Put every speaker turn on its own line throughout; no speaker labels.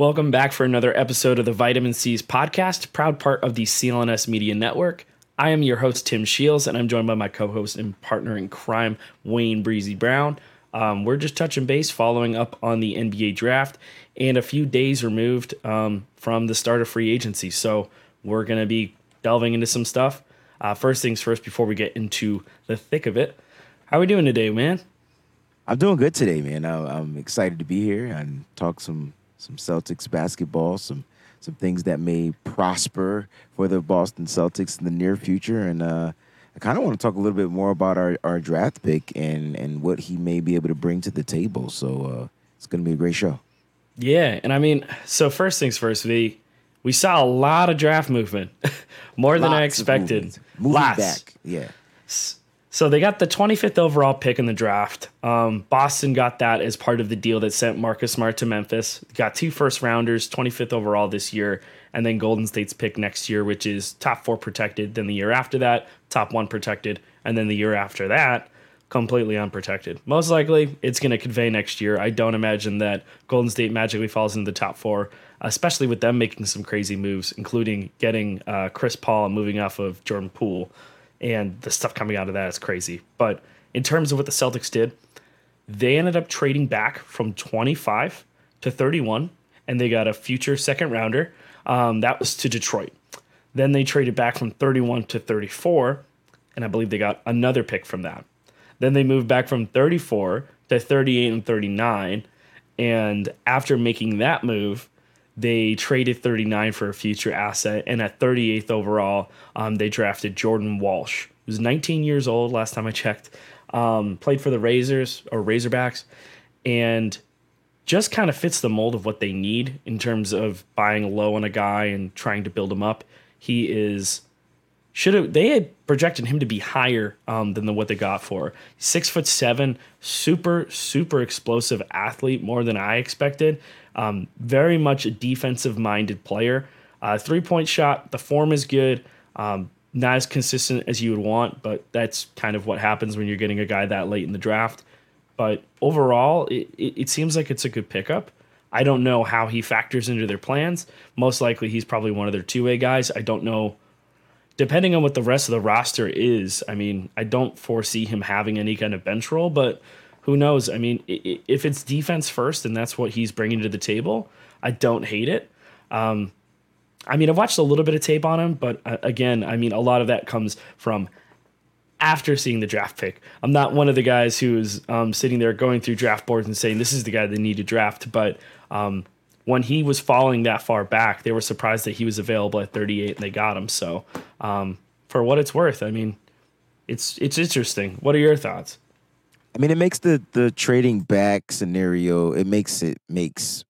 Welcome back for another episode of the Vitamin C's podcast, proud part of the CLNS Media Network. I am your host, Tim Shields, and I'm joined by my co host and partner in crime, Wayne Breezy Brown. Um, we're just touching base following up on the NBA draft and a few days removed um, from the start of free agency. So we're going to be delving into some stuff. Uh, first things first, before we get into the thick of it, how are we doing today, man?
I'm doing good today, man. I'm excited to be here and talk some some Celtics basketball, some some things that may prosper for the Boston Celtics in the near future, and uh, I kind of want to talk a little bit more about our, our draft pick and and what he may be able to bring to the table. So uh, it's going to be a great show.
Yeah, and I mean, so first things first, V. We saw a lot of draft movement, more Lots than I expected.
Lots. back, yeah.
So they got the 25th overall pick in the draft. Um, Boston got that as part of the deal that sent Marcus Smart to Memphis. Got two first rounders, 25th overall this year, and then Golden State's pick next year, which is top four protected. Then the year after that, top one protected, and then the year after that, completely unprotected. Most likely, it's going to convey next year. I don't imagine that Golden State magically falls into the top four, especially with them making some crazy moves, including getting uh, Chris Paul and moving off of Jordan Poole and the stuff coming out of that is crazy. But in terms of what the Celtics did, they ended up trading back from 25 to 31, and they got a future second rounder. Um, that was to Detroit. Then they traded back from 31 to 34, and I believe they got another pick from that. Then they moved back from 34 to 38 and 39. And after making that move, they traded 39 for a future asset, and at 38th overall, um, they drafted Jordan Walsh. He was 19 years old last time I checked. Um, played for the Razors or Razorbacks, and just kind of fits the mold of what they need in terms of buying low on a guy and trying to build him up. He is should have they had projected him to be higher um, than the, what they got for six foot seven, super super explosive athlete, more than I expected. Um, very much a defensive minded player. Uh, three point shot, the form is good. Um, not as consistent as you would want, but that's kind of what happens when you're getting a guy that late in the draft. But overall, it, it, it seems like it's a good pickup. I don't know how he factors into their plans. Most likely, he's probably one of their two way guys. I don't know. Depending on what the rest of the roster is, I mean, I don't foresee him having any kind of bench role, but who knows? I mean, if it's defense first and that's what he's bringing to the table, I don't hate it. Um, I mean, I've watched a little bit of tape on him, but uh, again, I mean, a lot of that comes from after seeing the draft pick. I'm not one of the guys who's um, sitting there going through draft boards and saying this is the guy they need to draft. But um, when he was falling that far back, they were surprised that he was available at 38 and they got him. So um, for what it's worth, I mean, it's it's interesting. What are your thoughts?
I mean, it makes the the trading back scenario. It makes it makes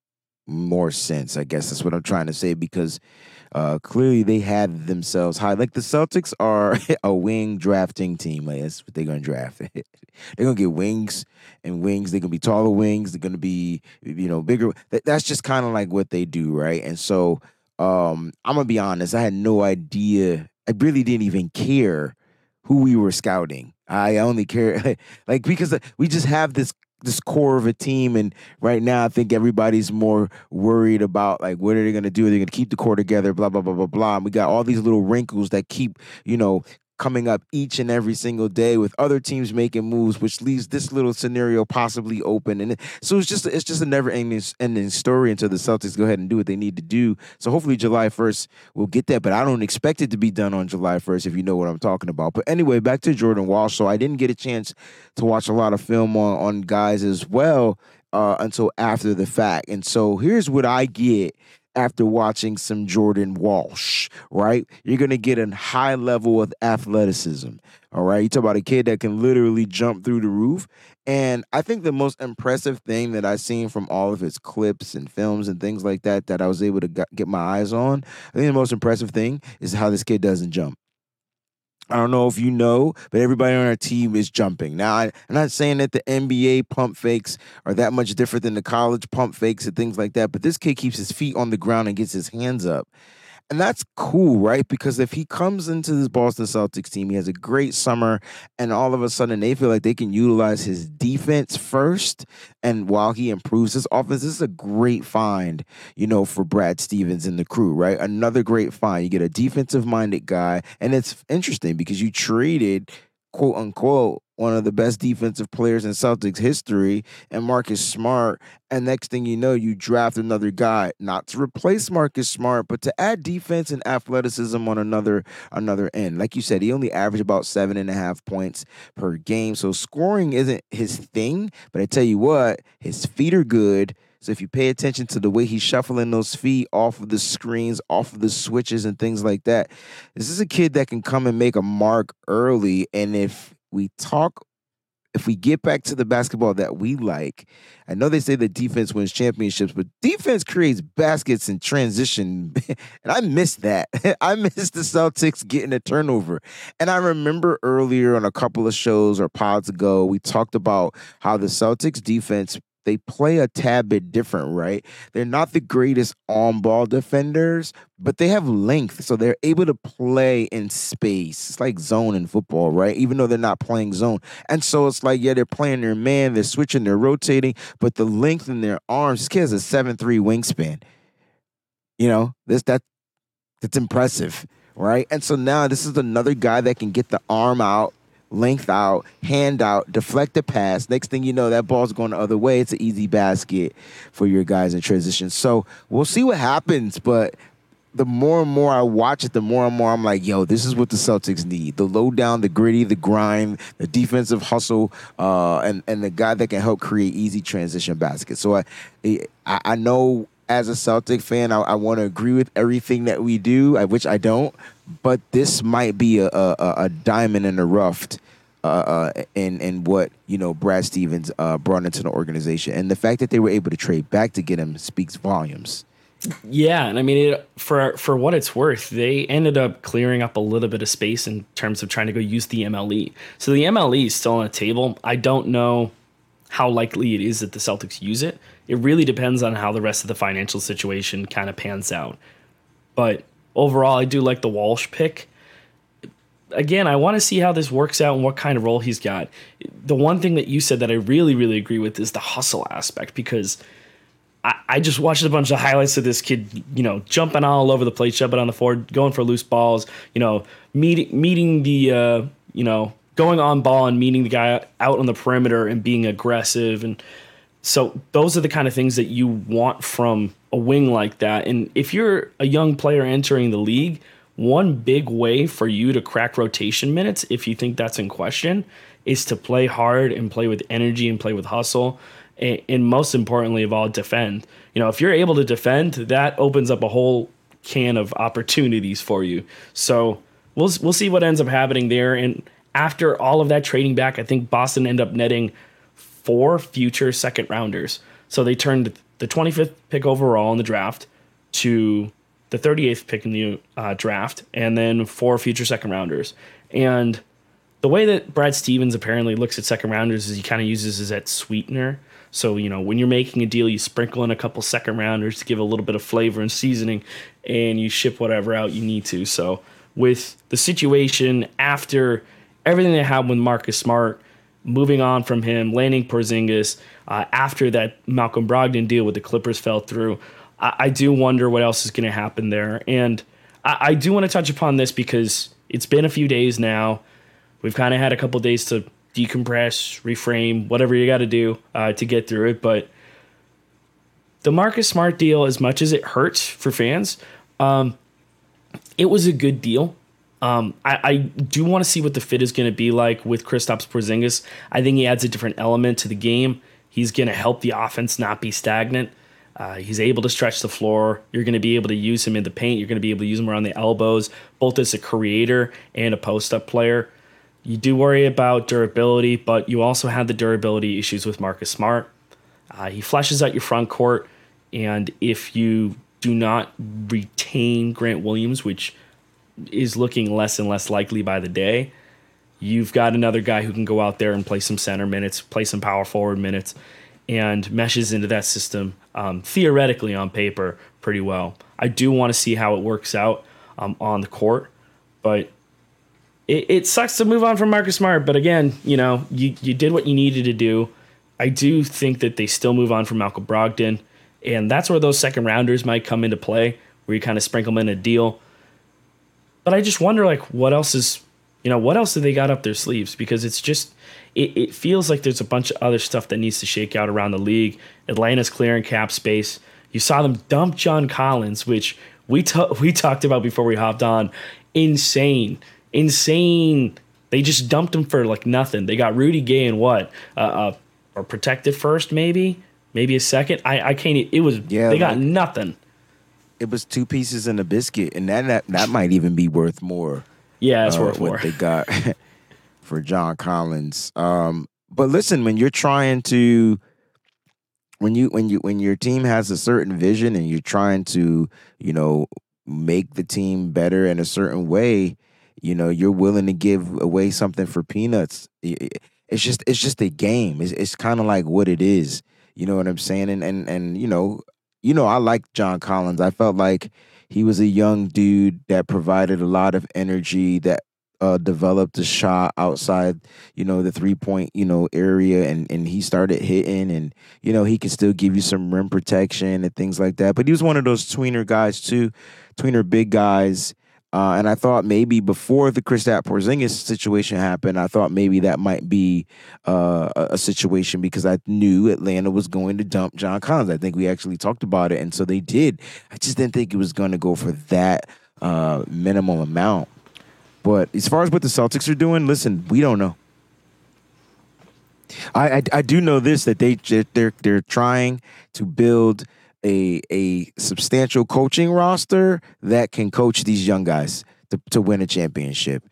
more sense. I guess that's what I'm trying to say because uh, clearly they had themselves high. Like the Celtics are a wing drafting team. Like that's what they're gonna draft. they're gonna get wings and wings. They're gonna be taller wings. They're gonna be you know bigger. That, that's just kind of like what they do, right? And so um, I'm gonna be honest. I had no idea. I really didn't even care who we were scouting. I only care like because uh, we just have this this core of a team. And right now, I think everybody's more worried about like what are they to do? Are they to keep the core together? Blah blah blah blah blah. And we got all these little wrinkles that keep you know coming up each and every single day with other teams making moves, which leaves this little scenario possibly open. And so it's just it's just a never ending, ending story until the Celtics go ahead and do what they need to do. So hopefully July 1st we'll get that, but I don't expect it to be done on July 1st if you know what I'm talking about. But anyway, back to Jordan Walsh. So I didn't get a chance to watch a lot of film on, on guys as well uh, until after the fact. And so here's what I get after watching some Jordan Walsh, right? You're going to get a high level of athleticism, all right? You talk about a kid that can literally jump through the roof. And I think the most impressive thing that I've seen from all of his clips and films and things like that that I was able to get my eyes on, I think the most impressive thing is how this kid doesn't jump. I don't know if you know, but everybody on our team is jumping. Now, I, am not saying that the NBA pump fakes are that much different than the college pump fakes and things like that, but this kid keeps his feet on the ground and gets his hands up. And that's cool, right? Because if he comes into this Boston Celtics team, he has a great summer, and all of a sudden they feel like they can utilize his defense first. And while he improves his offense, this is a great find, you know, for Brad Stevens and the crew, right? Another great find. You get a defensive minded guy. And it's interesting because you traded quote unquote one of the best defensive players in Celtics history and Marcus Smart. And next thing you know, you draft another guy, not to replace Marcus Smart, but to add defense and athleticism on another another end. Like you said, he only averaged about seven and a half points per game. So scoring isn't his thing. But I tell you what, his feet are good. So if you pay attention to the way he's shuffling those feet off of the screens, off of the switches and things like that, this is a kid that can come and make a mark early. And if we talk if we get back to the basketball that we like, I know they say that defense wins championships, but defense creates baskets in transition. and I miss that. I miss the Celtics getting a turnover. And I remember earlier on a couple of shows or pods ago, we talked about how the Celtics defense they play a tad bit different, right? They're not the greatest on ball defenders, but they have length. So they're able to play in space. It's like zone in football, right? Even though they're not playing zone. And so it's like, yeah, they're playing their man, they're switching, they're rotating, but the length in their arms, this kid has a 7 3 wingspan. You know, this that that's impressive, right? And so now this is another guy that can get the arm out length out, hand out, deflect the pass. Next thing you know, that ball's going the other way. It's an easy basket for your guys in transition. So we'll see what happens, but the more and more I watch it, the more and more I'm like, yo, this is what the Celtics need. The low down, the gritty, the grind, the defensive hustle, uh, and, and the guy that can help create easy transition baskets. So I, I know as a Celtic fan, I, I want to agree with everything that we do, which I don't. But this might be a, a, a diamond in the rough uh, uh, in in what you know Brad Stevens uh, brought into the organization, and the fact that they were able to trade back to get him speaks volumes.
Yeah, and I mean, it, for for what it's worth, they ended up clearing up a little bit of space in terms of trying to go use the MLE. So the MLE is still on the table. I don't know how likely it is that the Celtics use it it really depends on how the rest of the financial situation kind of pans out. But overall, I do like the Walsh pick. Again, I want to see how this works out and what kind of role he's got. The one thing that you said that I really, really agree with is the hustle aspect because I, I just watched a bunch of highlights of this kid, you know, jumping all over the place, jumping on the floor, going for loose balls, you know, meeting meeting the uh, you know, going on ball and meeting the guy out on the perimeter and being aggressive and so those are the kind of things that you want from a wing like that. And if you're a young player entering the league, one big way for you to crack rotation minutes, if you think that's in question, is to play hard and play with energy and play with hustle. And, and most importantly of all, defend. You know, if you're able to defend, that opens up a whole can of opportunities for you. So we'll we'll see what ends up happening there. And after all of that trading back, I think Boston ended up netting four future second rounders. So they turned the 25th pick overall in the draft to the 38th pick in the uh, draft, and then four future second rounders. And the way that Brad Stevens apparently looks at second rounders is he kind of uses as that sweetener. So, you know, when you're making a deal, you sprinkle in a couple second rounders to give a little bit of flavor and seasoning, and you ship whatever out you need to. So, with the situation after everything that happened with Marcus Smart, moving on from him, landing Porzingis uh, after that Malcolm Brogdon deal with the Clippers fell through. I, I do wonder what else is going to happen there. And I, I do want to touch upon this because it's been a few days now. We've kind of had a couple days to decompress, reframe, whatever you got to do uh, to get through it. But the Marcus Smart deal, as much as it hurts for fans, um, it was a good deal. Um, I, I, do want to see what the fit is going to be like with Kristaps Porzingis. I think he adds a different element to the game. He's going to help the offense not be stagnant. Uh, he's able to stretch the floor. You're going to be able to use him in the paint. You're going to be able to use him around the elbows, both as a creator and a post up player. You do worry about durability, but you also have the durability issues with Marcus Smart. Uh, he flashes out your front court, and if you do not retain Grant Williams, which is looking less and less likely by the day, you've got another guy who can go out there and play some center minutes, play some power forward minutes, and meshes into that system um, theoretically on paper pretty well. I do want to see how it works out um, on the court, but it, it sucks to move on from Marcus Smart. But again, you know, you, you did what you needed to do. I do think that they still move on from Malcolm Brogdon, and that's where those second rounders might come into play, where you kind of sprinkle them in a deal. But I just wonder, like, what else is, you know, what else do they got up their sleeves? Because it's just, it, it feels like there's a bunch of other stuff that needs to shake out around the league. Atlanta's clearing cap space. You saw them dump John Collins, which we t- we talked about before we hopped on. Insane, insane. They just dumped him for like nothing. They got Rudy Gay and what? Uh, uh or protected first, maybe, maybe a second. I I can't. It was yeah. They got nothing.
It was two pieces and a biscuit, and that that, that might even be worth more.
Yeah, it's uh, worth
what
more.
they got for John Collins. Um, but listen, when you're trying to when you when you when your team has a certain vision and you're trying to you know make the team better in a certain way you know you're willing to give away something for peanuts it's just it's just a game. It's it's kind of like what it is. You know what I'm saying? And and and you know, you know, I like John Collins. I felt like he was a young dude that provided a lot of energy that uh, developed a shot outside, you know, the three point, you know, area, and and he started hitting, and you know, he could still give you some rim protection and things like that. But he was one of those tweener guys too, tweener big guys uh, and I thought maybe before the Kristaps Porzingis situation happened, I thought maybe that might be uh, a situation because I knew Atlanta was going to dump John Collins. I think we actually talked about it, and so they did. I just didn't think it was going to go for that uh, minimum amount. But as far as what the Celtics are doing, listen, we don't know. I, I, I do know this that they they're they're trying to build a a substantial coaching roster that can coach these young guys to, to win a championship.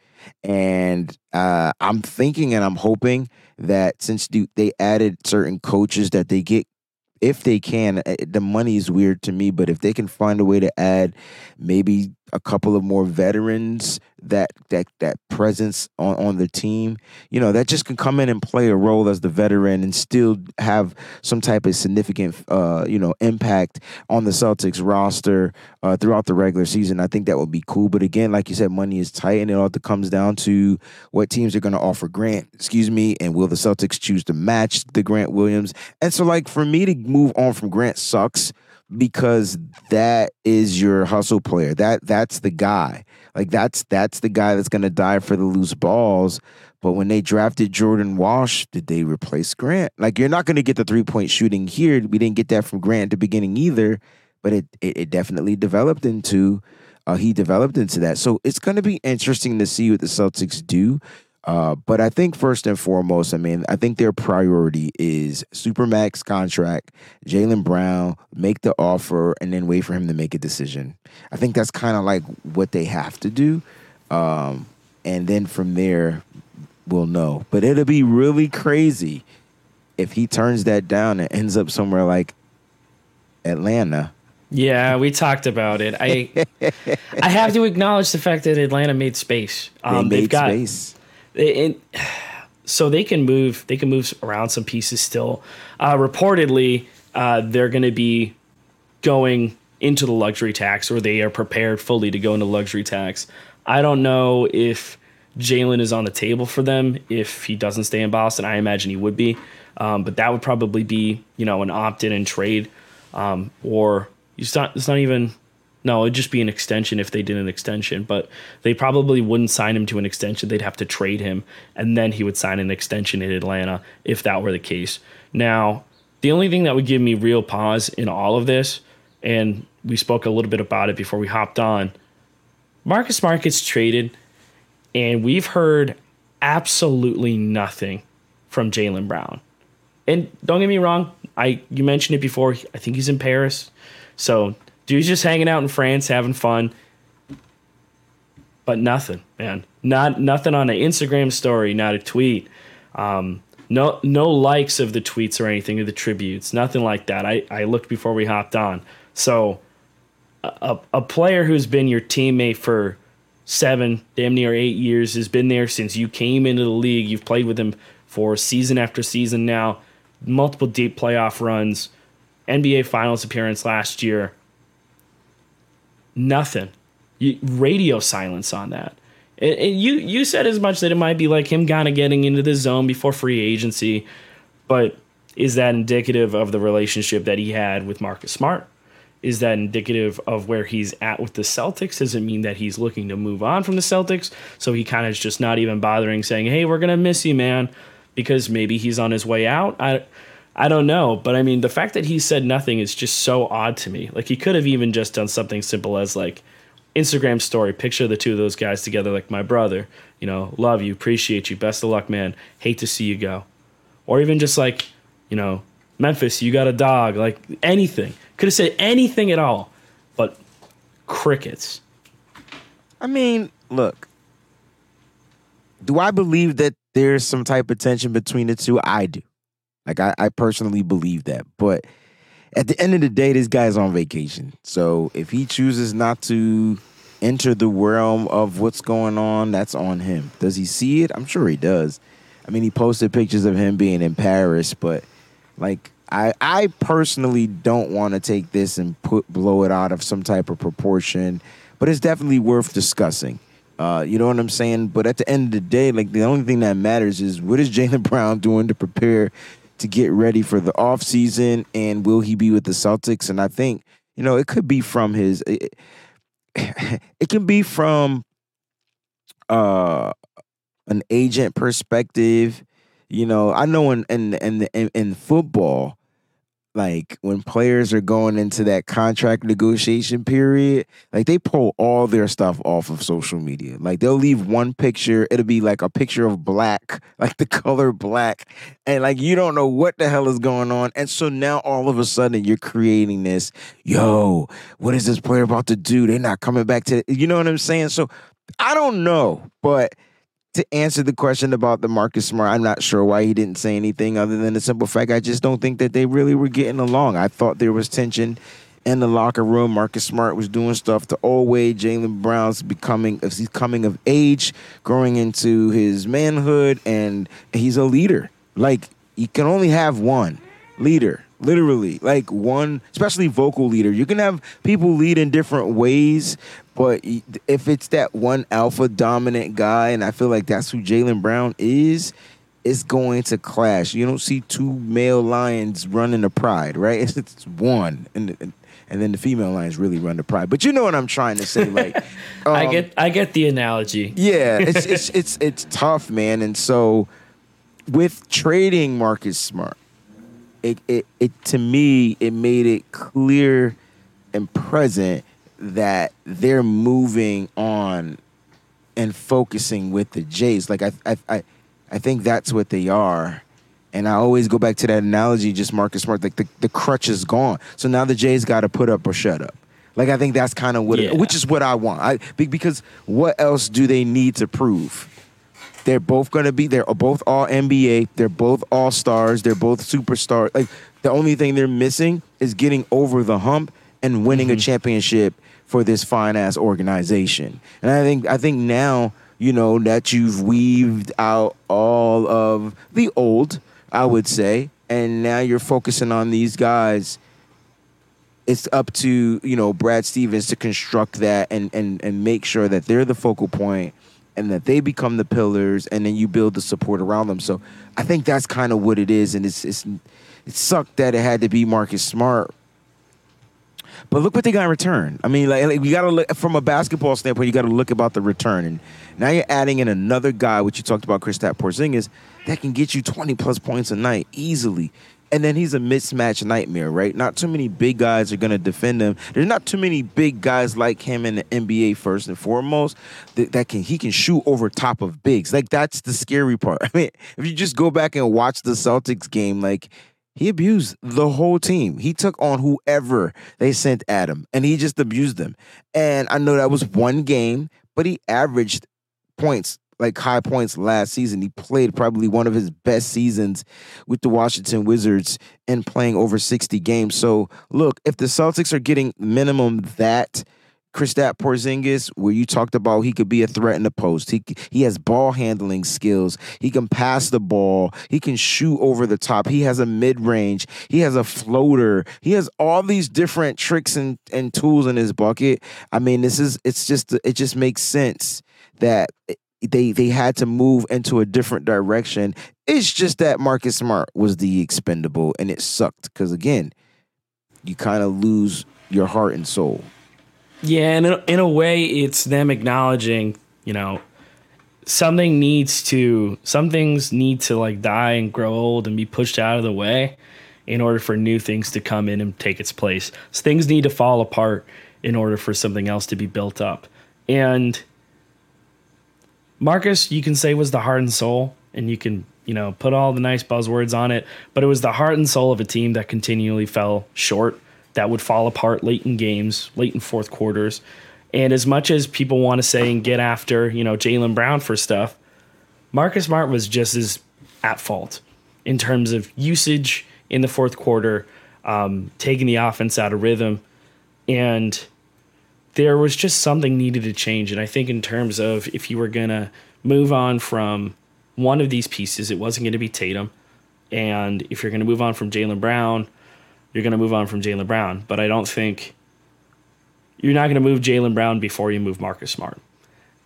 And uh, I'm thinking and I'm hoping that since they added certain coaches that they get if they can, eh, the money is weird to me, but if they can find a way to add maybe a couple of more veterans that that that presence on, on the team, you know, that just can come in and play a role as the veteran and still have some type of significant uh, you know, impact on the Celtics roster uh, throughout the regular season. I think that would be cool. But again, like you said, money is tight and it all comes down to what teams are gonna offer Grant, excuse me, and will the Celtics choose to match the Grant Williams? And so like for me to move on from Grant sucks because that is your hustle player. That that's the guy. Like that's that's the guy that's gonna die for the loose balls. But when they drafted Jordan Walsh, did they replace Grant? Like you're not gonna get the three point shooting here. We didn't get that from Grant at the beginning either. But it it, it definitely developed into uh, he developed into that. So it's gonna be interesting to see what the Celtics do. Uh, but I think first and foremost, I mean, I think their priority is Supermax contract, Jaylen Brown, make the offer, and then wait for him to make a decision. I think that's kind of like what they have to do. Um, and then from there, we'll know. But it'll be really crazy if he turns that down and ends up somewhere like Atlanta.
Yeah, we talked about it. I I have to acknowledge the fact that Atlanta made space.
Um, they have got space
so they can move they can move around some pieces still. Uh, reportedly, uh, they're going to be going into the luxury tax, or they are prepared fully to go into luxury tax. I don't know if Jaylen is on the table for them if he doesn't stay in Boston. I imagine he would be, um, but that would probably be you know an opt in and trade, um, or it's not. It's not even. No, it'd just be an extension if they did an extension, but they probably wouldn't sign him to an extension. They'd have to trade him, and then he would sign an extension in Atlanta if that were the case. Now, the only thing that would give me real pause in all of this, and we spoke a little bit about it before we hopped on, Marcus Smart traded, and we've heard absolutely nothing from Jaylen Brown. And don't get me wrong, I you mentioned it before. I think he's in Paris, so dude's just hanging out in France, having fun. But nothing, man. Not nothing on an Instagram story, not a tweet. Um, no no likes of the tweets or anything or the tributes, nothing like that. I, I looked before we hopped on. So a, a player who's been your teammate for seven, damn near eight years, has been there since you came into the league. You've played with him for season after season now, multiple deep playoff runs, NBA Finals appearance last year. Nothing. You, radio silence on that. And, you you said as much that it might be like him kind of getting into the zone before free agency, but is that indicative of the relationship that he had with Marcus Smart? Is that indicative of where he's at with the Celtics? Does it mean that he's looking to move on from the Celtics? So he kind of is just not even bothering saying, "Hey, we're gonna miss you, man," because maybe he's on his way out. I I don't know, but I mean, the fact that he said nothing is just so odd to me. Like he could have even just done something simple as like Instagram story, picture the two of those guys together, like my brother. You know, love you, appreciate you, best of luck, man. Hate to see you go, or even just like, you know, Memphis, you got a dog, like anything. Could have said anything at all, but crickets.
I mean, look. Do I believe that there's some type of tension between the two? I do. Like I, I personally believe that. But at the end of the day, this guy's on vacation. So if he chooses not to enter the realm of what's going on, that's on him. Does he see it? I'm sure he does. I mean, he posted pictures of him being in Paris, but like I I personally don't want to take this and put blow it out of some type of proportion, but it's definitely worth discussing. Uh, you know what I'm saying? But at the end of the day, like the only thing that matters is what is Jaylen Brown doing to prepare to get ready for the offseason and will he be with the Celtics? And I think, you know, it could be from his it, it can be from uh an agent perspective. You know, I know in in in in, in football, like when players are going into that contract negotiation period, like they pull all their stuff off of social media. Like they'll leave one picture, it'll be like a picture of black, like the color black, and like you don't know what the hell is going on. And so now all of a sudden you're creating this, yo, what is this player about to do? They're not coming back to, you know what I'm saying? So I don't know, but to answer the question about the Marcus Smart, I'm not sure why he didn't say anything other than the simple fact I just don't think that they really were getting along. I thought there was tension in the locker room. Marcus Smart was doing stuff the old way. Jaylen Brown's becoming he's coming of age, growing into his manhood, and he's a leader. Like you can only have one leader literally like one especially vocal leader you can have people lead in different ways but if it's that one alpha dominant guy, and I feel like that's who Jaylen Brown is, it's going to clash. You don't see two male lions running the pride, right? It's, it's one, and, and and then the female lions really run the pride. But you know what I'm trying to say, like
um, I get I get the analogy.
Yeah, it's it's it's it's tough, man. And so with trading Marcus Smart, it it, it to me it made it clear and present that they're moving on and focusing with the Jays. Like I, I, I, I think that's what they are. And I always go back to that analogy, just Marcus Smart. Like the, the crutch is gone, so now the Jays got to put up or shut up. Like I think that's kind of what, yeah. it, which is what I want. I because what else do they need to prove? They're both going to be. They're both all NBA. They're both all stars. They're both superstars. Like the only thing they're missing is getting over the hump and winning mm-hmm. a championship for this fine ass organization. And I think I think now, you know, that you've weaved out all of the old, I would say, and now you're focusing on these guys. It's up to, you know, Brad Stevens to construct that and and and make sure that they're the focal point and that they become the pillars, and then you build the support around them. So I think that's kind of what it is, and it's it's it sucked that it had to be Marcus Smart. But look what they got in return. I mean, like, like we got to look from a basketball standpoint. You got to look about the return, and now you're adding in another guy, which you talked about, Kristaps Porzingis, that can get you 20 plus points a night easily. And then he's a mismatch nightmare, right? Not too many big guys are going to defend him. There's not too many big guys like him in the NBA first and foremost that, that can he can shoot over top of bigs. Like that's the scary part. I mean, if you just go back and watch the Celtics game, like he abused the whole team. He took on whoever they sent at him, and he just abused them. And I know that was one game, but he averaged points like high points last season. He played probably one of his best seasons with the Washington Wizards and playing over 60 games. So, look, if the Celtics are getting minimum that Kristaps Porzingis, where you talked about he could be a threat in the post. He he has ball handling skills. He can pass the ball. He can shoot over the top. He has a mid range. He has a floater. He has all these different tricks and, and tools in his bucket. I mean, this is it's just it just makes sense that they they had to move into a different direction. It's just that Marcus Smart was the expendable, and it sucked because again, you kind of lose your heart and soul.
Yeah, and in, a way, it's them acknowledging, you know, something needs to, some things need to like die and grow old and be pushed out of the way in order for new things to come in and take its place. So things need to fall apart in order for something else to be built up. And Marcus, you can say was the heart and soul, and you can, you know, put all the nice buzzwords on it, but it was the heart and soul of a team that continually fell short, that would fall apart late in games, late in fourth quarters. And as much as people want to say and get after, you know, Jaylen Brown for stuff, Marcus Smart was just as at fault in terms of usage in the fourth quarter, um, taking the offense out of rhythm. And there was just something needed to change. And I think in terms of if you were gonna move on from one of these pieces, it wasn't gonna be Tatum. And if you're gonna move on from Jaylen Brown, you're gonna move on from Jaylen Brown. But I don't think you're not gonna move Jaylen Brown before you move Marcus Smart.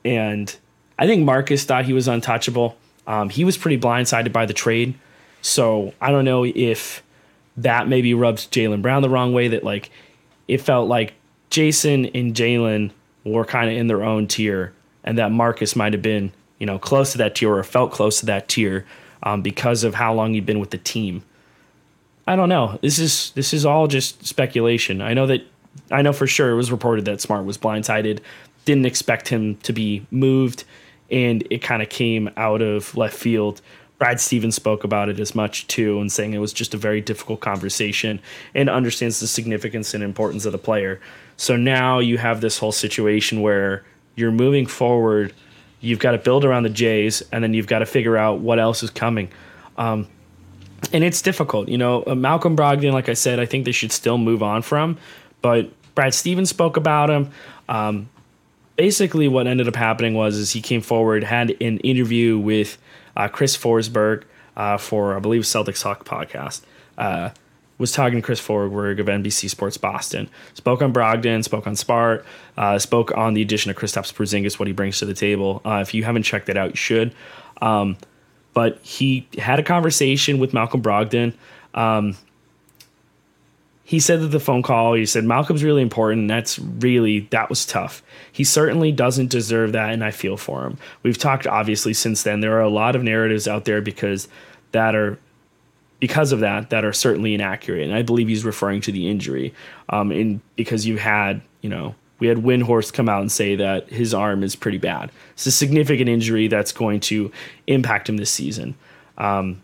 And I think Marcus thought he was untouchable. Um, he was pretty blindsided by the trade. So I don't know if that maybe rubs Jaylen Brown the wrong way that like it felt like Jayson and Jaylen were kind of in their own tier, and that Marcus might have been, you know, close to that tier or felt close to that tier um, because of how long he'd been with the team. I don't know. This is this is all just speculation. I know that I know for sure it was reported that Smart was blindsided, didn't expect him to be moved, and it kind of came out of left field. Brad Stevens spoke about it as much too, and saying it was just a very difficult conversation and understands the significance and importance of the player. So now you have this whole situation where you're moving forward. You've got to build around the Jays, and then you've got to figure out what else is coming. Um, and it's difficult. You know, uh, Malcolm Brogdon, like I said, I think they should still move on from. But Brad Stevens spoke about him. Um, basically, what ended up happening was is he came forward, had an interview with uh, Chris Forsberg uh, for, I believe, Celtics Talk podcast. Uh, was talking to Chris Forsberg of NBC Sports Boston. Spoke on Brogdon, spoke on Smart, uh, spoke on the addition of Kristaps Porzingis, what he brings to the table. Uh, if you haven't checked that out, you should. Um, but he had a conversation with Malcolm Brogdon. Um, he said that the phone call, he said, Malcolm's really important. That's really, that was tough. He certainly doesn't deserve that, and I feel for him. We've talked, obviously, since then. There are a lot of narratives out there because that are because of that that are certainly inaccurate. And I believe he's referring to the injury. Um, and because you had, you know, we had Windhorst come out and say that his arm is pretty bad. It's a significant injury that's going to impact him this season. Um,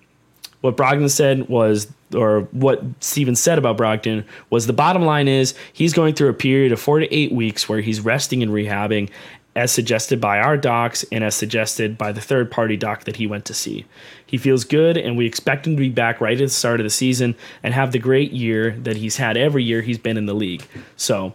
what Brogdon said was, or what Steven said about Brogdon was the bottom line is he's going through a period of four to eight weeks where he's resting and rehabbing, as suggested by our docs and as suggested by the third party doc that he went to see. He feels good, and we expect him to be back right at the start of the season and have the great year that he's had every year he's been in the league. So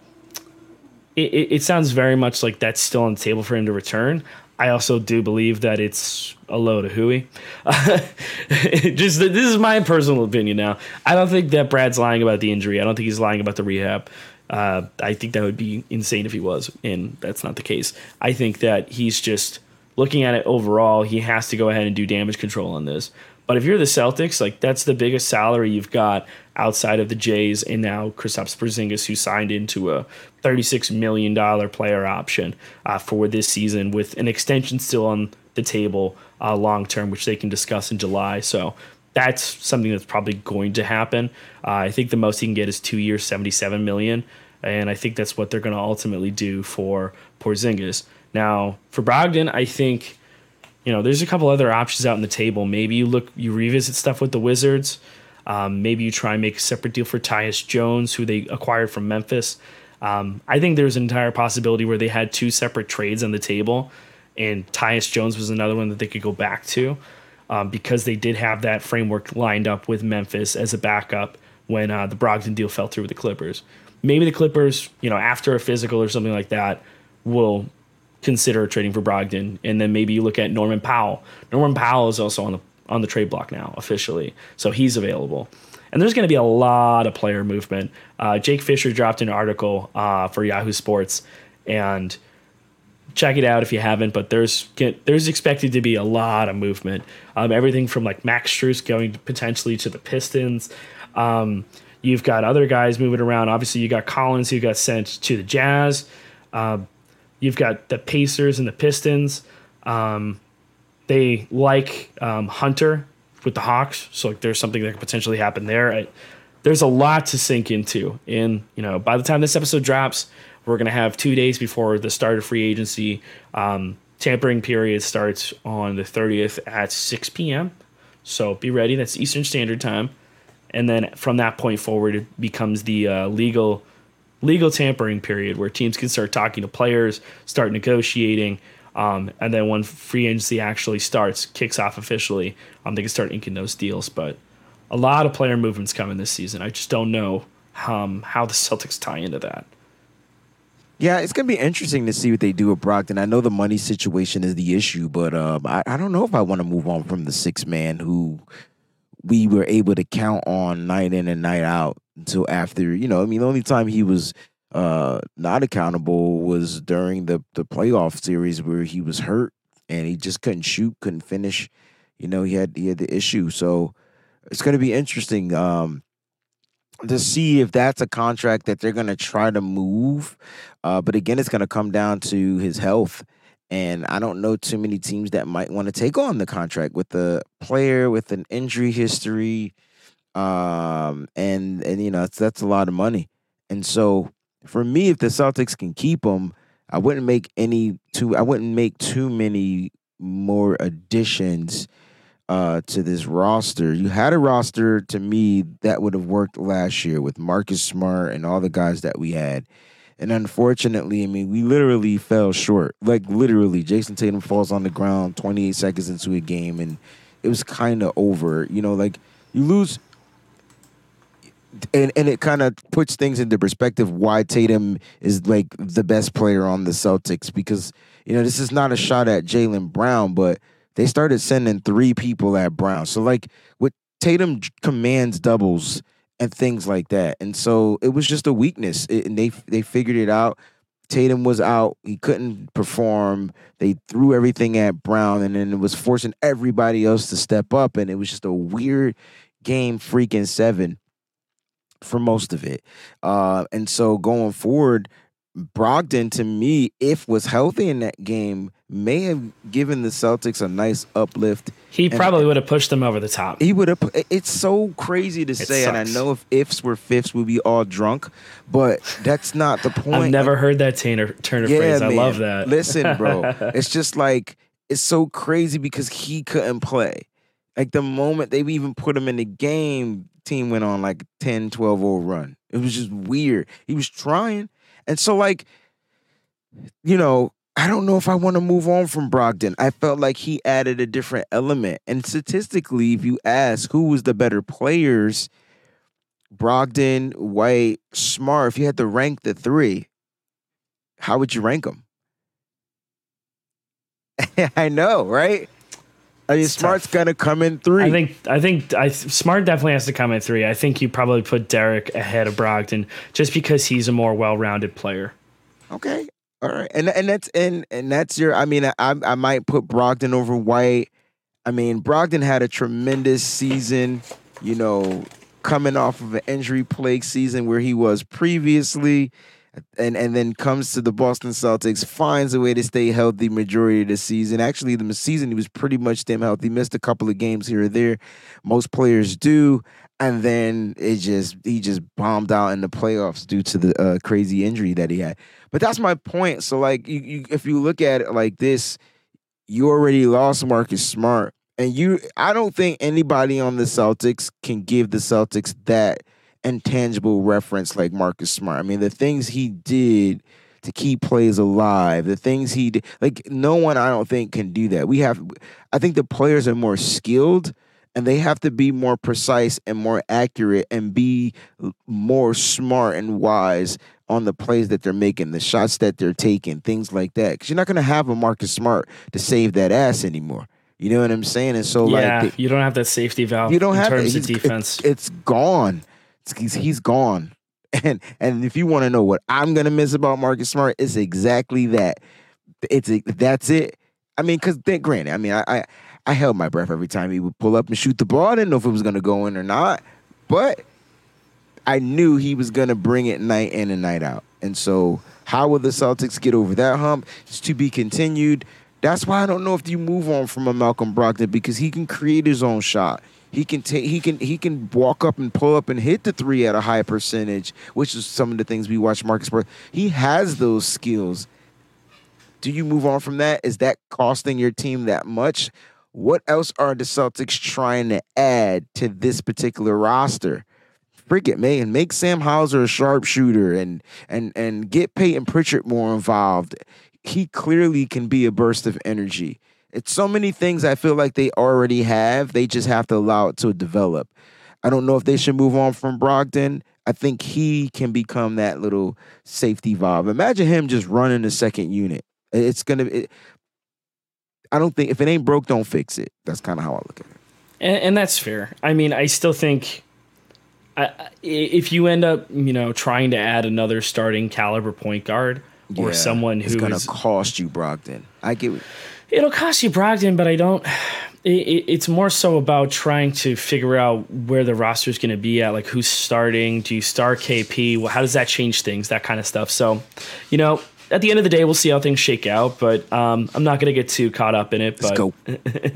it, it, it sounds very much like that's still on the table for him to return. I also do believe that it's a load of hooey. Just this is my personal opinion now. I don't think that Brad's lying about the injury. I don't think he's lying about the rehab. Uh, I think that would be insane if he was, and that's not the case. I think that he's just looking at it overall, he has to go ahead and do damage control on this. But if you're the Celtics, like that's the biggest salary you've got outside of the Jays and now Kristaps Porzingis, who signed into a $36 million player option uh, for this season with an extension still on the table uh, long term, which they can discuss in July. So that's something that's probably going to happen. Uh, I think the most he can get is two years, 77 million, and I think that's what they're going to ultimately do for Porzingis. Now, for Brogdon, I think you know there's a couple other options out on the table. Maybe you look, you revisit stuff with the Wizards. Um, maybe you try and make a separate deal for Tyus Jones, who they acquired from Memphis. Um, I think there's an entire possibility where they had two separate trades on the table, and Tyus Jones was another one that they could go back to um, because they did have that framework lined up with Memphis as a backup when uh, the Brogdon deal fell through with the Clippers. Maybe the Clippers, you know, after a physical or something like that, will consider trading for Brogdon, and then maybe you look at Norman Powell. Norman Powell is also on the on the trade block now officially, so he's available. And there's going to be a lot of player movement. Uh, Jake Fisher dropped an article uh, for Yahoo Sports, and check it out if you haven't. But there's there's expected to be a lot of movement. Um, everything from like Max Strus going potentially to the Pistons. Um, you've got other guys moving around. Obviously, you got Collins who got sent to the Jazz. Um, you've got the Pacers and the Pistons. Um, they like um, Hunter with the Hawks, so like there's something that could potentially happen there. I, there's a lot to sink into, and you know by the time this episode drops, we're gonna have two days before the start of free agency. Um, tampering period starts on the 30th at 6 p.m. So be ready. That's Eastern Standard Time, and then from that point forward, it becomes the uh, legal legal tampering period where teams can start talking to players, start negotiating. Um, and then when free agency actually starts, kicks off officially, um, they can start inking those deals. But a lot of player movements coming this season. I just don't know um, how the Celtics tie into that.
Yeah, it's gonna be interesting to see what they do with Brogdon. I know the money situation is the issue, but um, I, I don't know if I want to move on from the six man who we were able to count on night in and night out until after. You know, I mean, the only time he was uh, not accountable was during the the playoff series where he was hurt and he just couldn't shoot, couldn't finish. You know, he had he had the issue. So it's going to be interesting. Um, to see if that's a contract that they're going to try to move. Uh, but again, it's going to come down to his health. And I don't know too many teams that might want to take on the contract with a player with an injury history. Um, and, and, you know, that's, that's a lot of money. And so for me, if the Celtics can keep him, I wouldn't make any too, I wouldn't make too many more additions uh, to this roster. You had a roster to me that would have worked last year with Marcus Smart and all the guys that we had. And unfortunately, I mean, we literally fell short. Like literally, Jayson Tatum falls on the ground 28 seconds into a game, and it was kind of over. You know, like you lose, and and it kind of puts things into perspective. Why Tatum is like the best player on the Celtics because you know this is not a shot at Jaylen Brown, but they started sending three people at Brown. So like with Tatum commands doubles and things like that. And so it was just a weakness. It, and they they figured it out. Tatum was out. He couldn't perform. They threw everything at Brown and then it was forcing everybody else to step up and it was just a weird game freaking 7 for most of it. Uh, and so going forward, Brogdon to me, if was healthy in that game, may have given the Celtics a nice uplift.
He probably would have pushed them over the top.
He would have. It's so crazy to it say, sucks. and I know if ifs were fifths, we'd be all drunk, but that's not the point.
I've never heard that Turner, Turner yeah, phrase. I man. love that.
Listen, bro, it's just like it's so crazy because he couldn't play. Like the moment they even put him in the game, team went on like 10, 12 0 run. It was just weird. He was trying. And so, like, you know, I don't know if I want to move on from Brogdon. I felt like he added a different element. And statistically, if you ask who was the better players, Brogdon, White, Smart, if you had to rank the three, how would you rank them? I know, right? I mean, it's Smart's tough. gonna come in three.
I think. I think. I Smart definitely has to come in three. I think you probably put Derrick ahead of Brogdon just because he's a more well-rounded player.
Okay. All right, and and that's and and that's your. I mean, I I might put Brogdon over White. I mean, Brogdon had a tremendous season. You know, coming off of an injury plague season where he was previously, and and then comes to the Boston Celtics, finds a way to stay healthy majority of the season. Actually, the season he was pretty much damn healthy. Missed a couple of games here or there. Most players do and then it just he just bombed out in the playoffs due to the uh, crazy injury that he had. But that's my point. So like, you, you, if you look at it like this, you already lost Marcus Smart, and you I don't think anybody on the Celtics can give the Celtics that intangible reference like Marcus Smart. I mean, the things he did to keep plays alive, the things he did, like no one I don't think can do that. We have, I think the players are more skilled and they have to be more precise and more accurate and be more smart and wise on the plays that they're making, the shots that they're taking, things like that. Because you're not going to have a Marcus Smart to save that ass anymore. You know what I'm saying? And so,
yeah,
like,
you don't have that safety valve. You don't have terms of defense.
It, it's gone. It's, he's, he's gone. And and if you want to know what I'm gonna miss about Marcus Smart, it's exactly that. It's that's it. I mean, because think granted, I mean, I, I I held my breath every time he would pull up and shoot the ball. I didn't know if it was going to go in or not, but I knew he was going to bring it night in and night out. And so, how will the Celtics get over that hump? It's to be continued. That's why I don't know if you move on from a Malcolm Brogdon because he can create his own shot. He can take he can he can walk up and pull up and hit the three at a high percentage, which is some of the things we watch Marcus Smart. He has those skills. Do you move on from that? Is that costing your team that much? What else are the Celtics trying to add to this particular roster? Freak it, man. Make Sam Hauser a sharpshooter and and and get Payton Pritchard more involved. He clearly can be a burst of energy. It's so many things I feel like they already have. They just have to allow it to develop. I don't know if they should move on from Brogdon. I think he can become that little safety valve. Imagine him just running the second unit. It's gonna. It, I don't think if it ain't broke, don't fix it. That's kind of how I look at it.
And, and, that's fair. I mean, I still think I, if you end up, you know, trying to add another starting caliber point guard or yeah, someone who's
going to cost you Brogdon, I get. It.
It'll cost you Brogdon, but I don't. It, it's more so about trying to figure out where the roster is going to be at, like who's starting. Do you start KP? Well, how does that change things? That kind of stuff. So, you know, at the end of the day, we'll see how things shake out. But um, I'm not going to get too caught up in it.
Let's
but,
go.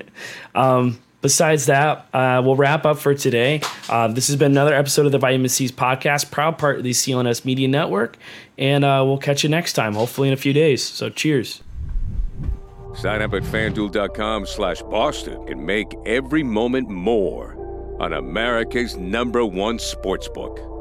um, besides that, uh, we'll wrap up for today. Uh, this has been another episode of the Vitamin C's podcast, proud part of the CLNS Media Network. And uh, we'll catch you next time, hopefully in a few days. So cheers.
Sign up at fanduel.com slash Boston and make every moment more on America's number one sportsbook.